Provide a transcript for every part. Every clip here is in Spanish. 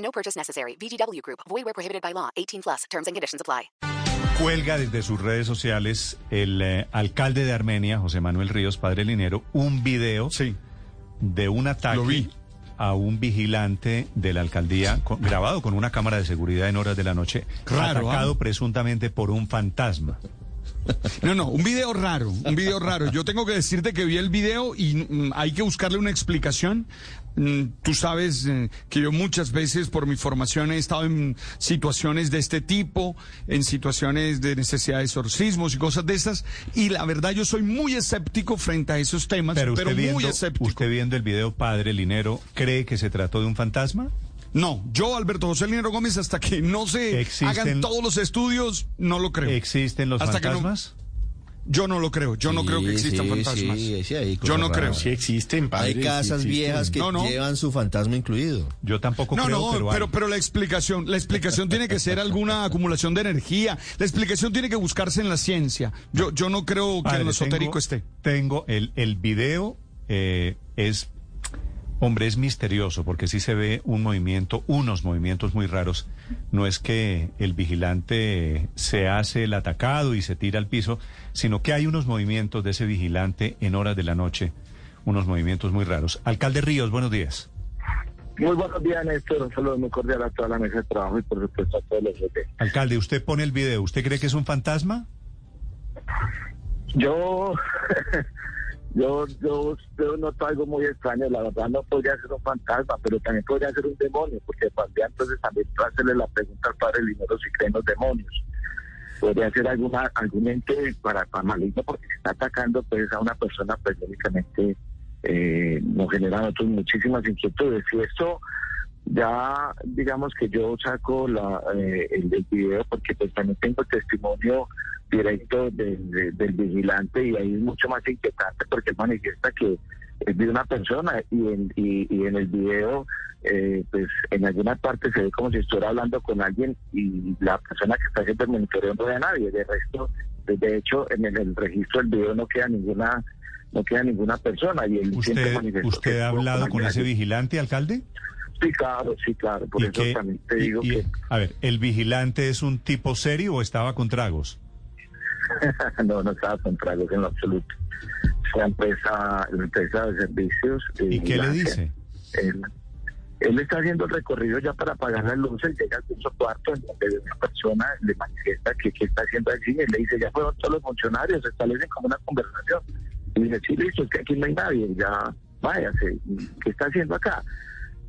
No purchase necessary. VGW Group. Void where prohibited by law. 18 plus. Terms and conditions apply. Cuelga desde sus redes sociales el eh, alcalde de Armenia, José Manuel Ríos, padre Linero, un video Sí. de un ataque Lo vi. a un vigilante de la alcaldía con- grabado con una cámara de seguridad en horas de la noche, Raro, atacado ¿ah? presuntamente por un fantasma. No, no, un video raro, un video raro. Yo tengo que decirte que vi el video y mm, hay que buscarle una explicación. Mm, Tú sabes eh, que yo muchas veces por mi formación he estado en situaciones de este tipo, en situaciones de necesidad de exorcismos y cosas de estas, y la verdad yo soy muy escéptico frente a esos temas, Pero pero, usted, muy viendo, escéptico. usted viendo el video, padre Linero, ¿cree que se trató de un fantasma? No, yo Alberto José Linero Gómez hasta que no se Existen- hagan todos los estudios, no lo creo. ¿Existen los Hasta que no- fantasmas? Yo no lo creo, yo no creo que existan sí, fantasmas. sí, sí, hay yo no creo. Sí existen, padre. Hay sí casas existen. viejas que No, no. llevan su fantasma incluido. Yo tampoco No, creo, no, pero, pero, pero, la explicación, la explicación tiene que ser alguna acumulación de energía. La explicación tiene que buscarse en la ciencia. Yo, yo no creo que Padre, en lo esotérico tengo, esté. Tengo el, el video eh, es hombre es misterioso porque sí se ve un movimiento, unos movimientos muy raros. No es que el vigilante se hace el atacado y se tira al piso, sino que hay unos movimientos de ese vigilante en horas de la noche, unos movimientos muy raros. Alcalde Ríos, buenos días. Muy buenos días, Néstor. Un saludo muy cordial a toda la mesa de trabajo y, por supuesto, a todos los oyentes. Alcalde, usted pone el video, ¿usted cree que es un fantasma? Yo, yo, yo, noto algo muy extraño. La verdad, no podría ser un fantasma, pero también podría ser un demonio, porque podría entonces también hacerle la pregunta al padre Linero si creen los demonios. Podría ser alguna, algún ente para, para maligno, porque se está atacando pues a una persona, pues lógicamente eh, nos genera nosotros muchísimas inquietudes. Y esto ya digamos que yo saco la, eh, el del video porque pues también tengo testimonio directo del, de- del vigilante y ahí es mucho más inquietante porque él manifiesta que es de una persona y en, y, y en el video eh, pues en alguna parte se ve como si estuviera hablando con alguien y la persona que está haciendo el monitoreo no ve a nadie de resto de hecho en el, el registro del video no queda ninguna no queda ninguna persona y él siempre ¿Usted, usted ha hablado con ese vigilante, alcalde? Sí, claro, sí, claro. Por ¿Y eso qué- también te y- digo y- que A ver, ¿el vigilante es un tipo serio o estaba con tragos? no, no estaba con tragos en lo absoluto. Una empresa, empresa de servicios. de ¿Y qué le dice? Él, él está haciendo el recorrido ya para pagar las luces, llega al piso cuarto, en donde una persona le manifiesta que qué está haciendo allí, y le dice, ya fueron todos los funcionarios, establecen como una conversación. Y dice, sí, listo, es que aquí no hay nadie, ya váyase, ¿qué está haciendo acá?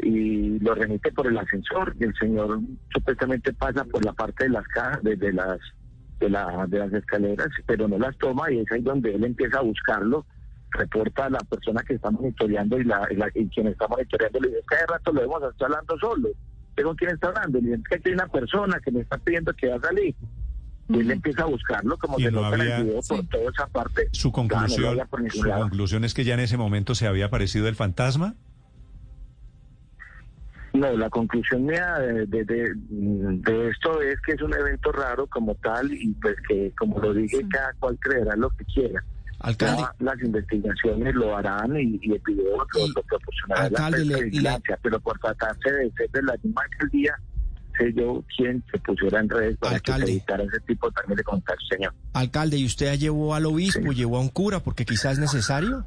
Y lo remite por el ascensor, y el señor supuestamente pasa por la parte de las cajas, de, de las de, la, de las escaleras, pero no las toma y es ahí donde él empieza a buscarlo, reporta a la persona que está monitoreando y, la, y, la- y quien está monitoreando le dice, cada rato lo vemos estar hablando solo. ¿Pero con quién está hablando? Le dice, "Es que hay una persona que me está pidiendo que va a salir. Y él empieza a buscarlo, como se no había- el video, por toda esa parte. Su Claro, no conclusión, su lado. conclusión es que ya en ese momento se había aparecido el fantasma. No, la conclusión mía de, de, de- de esto es que es un evento raro como tal y pues que, como lo dije, cada cual creerá lo que quiera. Alcalde, Ya las investigaciones lo harán y, y el video lo, lo proporcionará alcalde, la vigilancia, pero por tratarse de ser de la misma alcaldía, sé yo quién se pusiera en redes para que Alcalde. evitara ese tipo también de contacto, señor. alcalde, ¿y usted llevó al obispo, Sí. llevó a un cura porque quizás es necesario?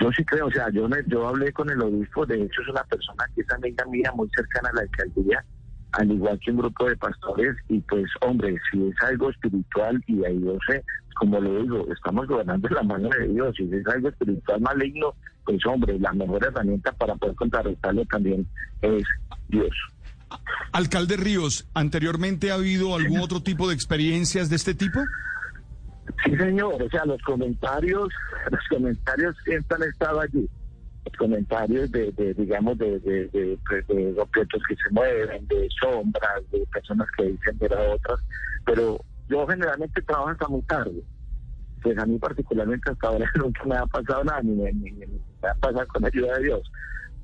Yo sí creo, o sea, yo, me- yo hablé con el obispo, de hecho es una persona que es amiga mía, muy cercana a la alcaldía, al igual que un grupo de pastores, y pues, hombre, si es algo espiritual, y ahí yo sé, como lo digo, estamos gobernando la mano de Dios, si es algo espiritual maligno, pues, hombre, la mejor herramienta para poder contrarrestarlo también es Dios. Alcalde Ríos, ¿anteriormente ha habido algún otro tipo de experiencias de este tipo? Sí, señor, o sea, los comentarios, los comentarios siempre han estado allí. comentarios de, digamos, de, de, de- objetos que se mueven, de sombras, de personas que dicen ver a otras, pero yo generalmente trabajo hasta muy tarde. Pues a mí particularmente hasta ahora nunca me ha pasado nada, ni me, ni me- ha pasado con ayuda de Dios.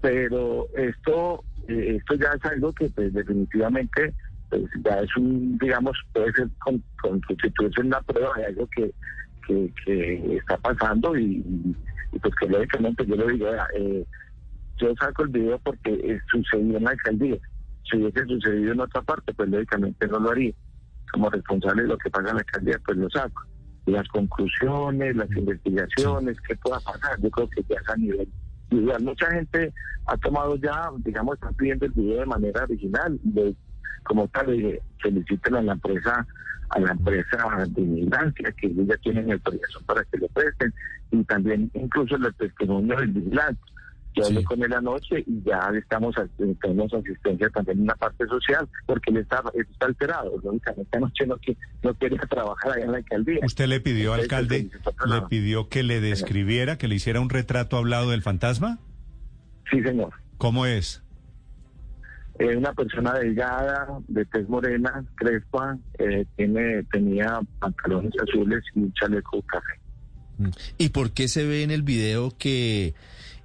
Pero esto, eh, esto ya es algo que pues, definitivamente pues, ya es un, digamos, puede ser con, con- constituirse una prueba de algo que, que, que está pasando y, pues que lógicamente yo le digo, eh, yo saco el video porque eh, sucedió en la alcaldía. Si hubiese sucedido en otra parte, pues lógicamente no lo haría. Como responsable de lo que pasa en la alcaldía, pues lo saco. Las conclusiones, las investigaciones, qué pueda pasar, yo creo que ya es a nivel individual. Mucha gente ha tomado ya, digamos, están pidiendo el video de manera original. De, como tal, le feliciten a la empresa a la empresa de vigilancia, que ellos ya tienen autorización para que lo presten, y también incluso el testimonio del vigilante. Yo hablé Sí. con él anoche y ya estamos, eh, tenemos asistencia también en la parte social, porque él está, él está alterado. Lógicamente anoche no, no quería trabajar allá en la alcaldía. Usted le pidió, Entonces, alcalde, le pidió que le describiera, que le hiciera un retrato hablado del fantasma. Sí, señor. ¿Cómo es? Eh, una persona delgada, de tez morena, crespa, eh, tiene, tenía pantalones azules y un chaleco café. Mm. ¿Y por qué se ve en el video que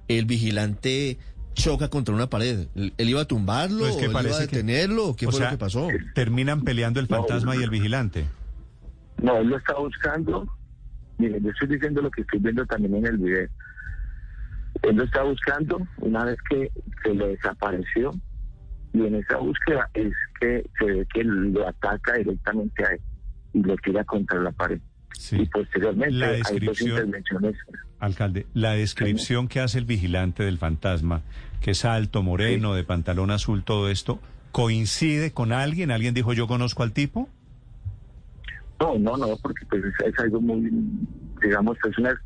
el vigilante choca contra una pared? ¿Él iba a tumbarlo Pues o que él iba a parece que- detenerlo? ¿O qué o fue sea, lo que pasó? Terminan peleando el No. fantasma y el vigilante. No, él lo está buscando. Miren, yo estoy diciendo lo que estoy viendo también en el video. Él lo está buscando una vez que se le desapareció y en esa búsqueda es que se ve que lo ataca directamente a él y lo tira contra la pared. Y posteriormente La hay dos descripción- intervenciones. Alcalde, la descripción que hace el vigilante del fantasma, que es alto, moreno, de pantalón azul, todo esto, ¿coincide con alguien? ¿Alguien dijo yo conozco al tipo? No, no, no, porque pues es, es algo muy, digamos, es una...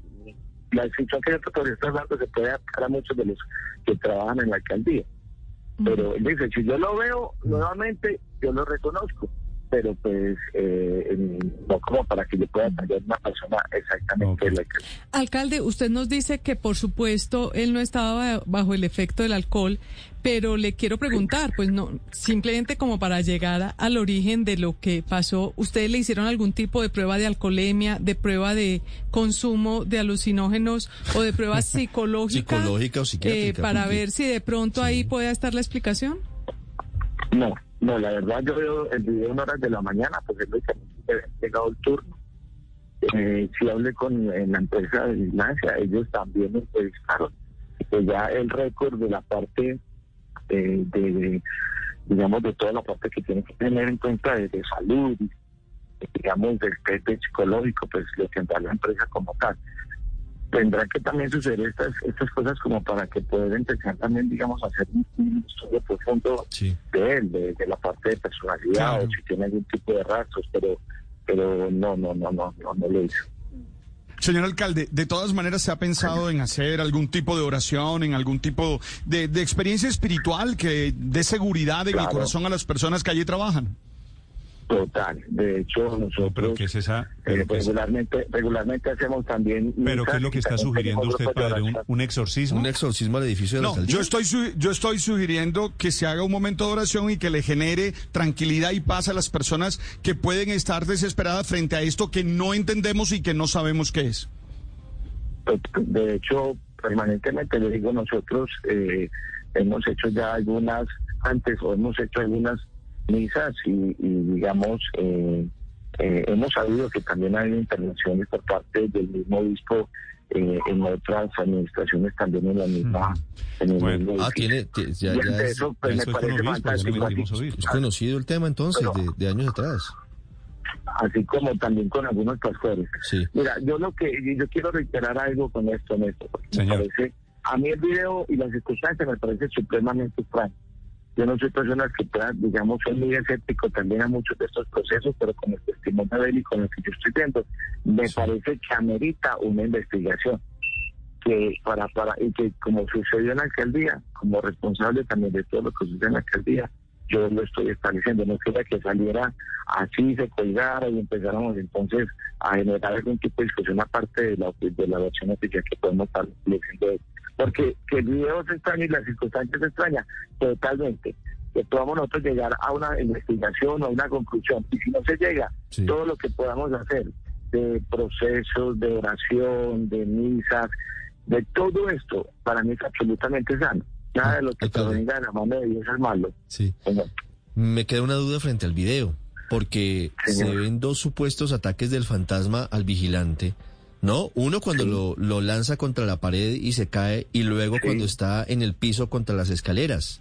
La descripción que yo te podría estar dando se puede adaptar a muchos de los que trabajan en la alcaldía. Pero él dice, si yo lo veo nuevamente, yo lo reconozco. Pero pues eh, en- no como para que yo pueda tallar una persona exactamente la que... Alcalde, usted nos dice que por supuesto él no estaba bajo el efecto del alcohol, pero le quiero preguntar, pues no, simplemente como para llegar a- al origen de lo que pasó, ¿ustedes le hicieron algún tipo de prueba de alcoholemia, de prueba de consumo de alucinógenos o de prueba psicológica? Psicológica o psiquiátrica, eh, para ver si de pronto ahí pueda estar la explicación. No, no, la verdad yo veo el video en horas de la mañana, pues es lógicamente ha llegado el turno. Eh, si hablé con en la empresa de vigilancia, ellos también me entrevistaron. Pues ya el récord de la parte eh, de, digamos, de toda la parte que tiene que tener en cuenta de, salud, digamos, del test psicológico, pues lo tendrá la empresa como tal. Tendrá que también suceder estas estas cosas como para que puedan empezar también, digamos, a hacer un, un estudio profundo Sí. de él, de, de la parte de personalidad Claro. o si tiene algún tipo de rastros, pero pero no, no, no, no, no, no lo hizo. Señor alcalde, de todas maneras se ha pensado en hacer algún tipo de oración, en algún tipo de, de experiencia espiritual que dé seguridad en el corazón a las personas que allí trabajan. Total. De hecho, nosotros No, pero ¿qué es esa? eh, Pero, ¿qué es- regularmente, regularmente hacemos también... pero ¿qué es lo que está sugiriendo usted, padre? ¿Un, exorcismo? ¿Un exorcismo al edificio de la No, alcaldía? yo estoy, yo estoy sugiriendo que se haga un momento de oración y que le genere tranquilidad y paz a las personas que pueden estar desesperadas frente a esto que no entendemos y que no sabemos qué es. De hecho, permanentemente le digo, nosotros eh, hemos hecho ya algunas, antes o hemos hecho algunas misas y, y, digamos, eh, eh, hemos sabido que también hay intervenciones por parte del mismo obispo eh, en otras administraciones también en la misma... En el Bueno. mismo Ah, tiene, ya, ya es, eso, pues me parece fantástico. es conocido el tema entonces, de, de años atrás. así como también con algunos pastores. Sí. Mira, yo lo que yo quiero reiterar algo con esto, Néstor, porque Señor. me parece, a mí el video y las circunstancias me parece supremamente extraño. Yo no soy persona que pueda, digamos, soy muy escéptico también a muchos de estos procesos, pero con el testimonio de él y con lo que yo estoy viendo, me parece que amerita una investigación que para para y que como sucedió en la alcaldía, como responsable también de todo lo que sucede en la alcaldía, yo lo estoy estableciendo. No quería que saliera así, se colgara y empezáramos entonces a generar algún tipo de discusión aparte de la, de la versión oficial que podemos estar estableciendo Porque que el video es extraño y las circunstancias extrañas, totalmente. Que podamos nosotros llegar a una investigación o a una conclusión. Y si no se llega, Sí. todo lo que podamos hacer de procesos, de oración, de misas, de todo esto, para mí es absolutamente sano. Nada de lo que provenga de la mano de Dios es malo. Sí. señor. Me queda una duda frente al video, porque Señor. se ven dos supuestos ataques del fantasma al vigilante, ¿no? Uno cuando lo, lo lanza contra la pared y se cae, y luego Sí. cuando está en el piso contra las escaleras.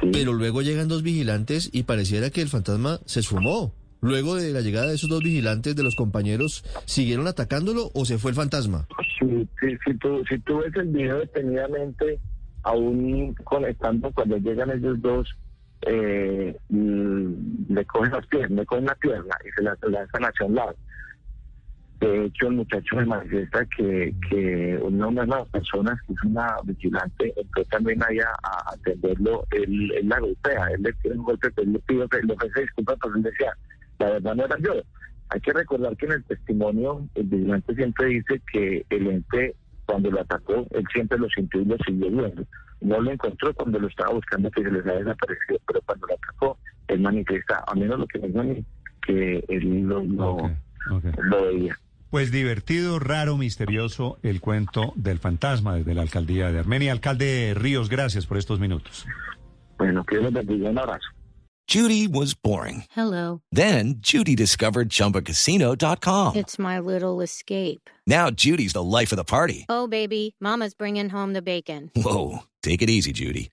Sí. Pero luego llegan dos vigilantes y pareciera que el fantasma se esfumó. Luego de la llegada de esos dos vigilantes de los compañeros, ¿siguieron atacándolo o se fue el fantasma? Si, si, tú, si tú ves el video detenidamente, aún conectando cuando llegan ellos dos, eh, mm, le cogen las piernas, le cogen la pierna y se la lanzan hacia un lado. De hecho, el muchacho me manifiesta que, que una de las personas que es una vigilante entró también allá a atenderlo, él, él la golpea, él le tira un golpe, pero él le pide, le ofrece disculpas, pero él decía, la verdad no era yo. Hay que recordar que en el testimonio el vigilante siempre dice que el ente cuando lo atacó, él siempre lo sintió y lo siguió viendo. No lo encontró cuando lo estaba buscando que se les había desaparecido, pero cuando lo atacó, él manifiesta, a menos lo que me dijo a mí, que él lo, lo, Ok, ok. lo veía. Pues divertido, raro, misterioso el cuento del fantasma desde la alcaldía de Armenia. Alcalde Ríos, gracias por estos minutos. Bueno, que les bendiga, un abrazo. Judy was boring. Hello. Then Judy discovered ChumbaCasino.com. It's my little escape. Now Judy's the life of the party. Oh, baby, Mama's bringing home the bacon. Whoa, take it easy, Judy.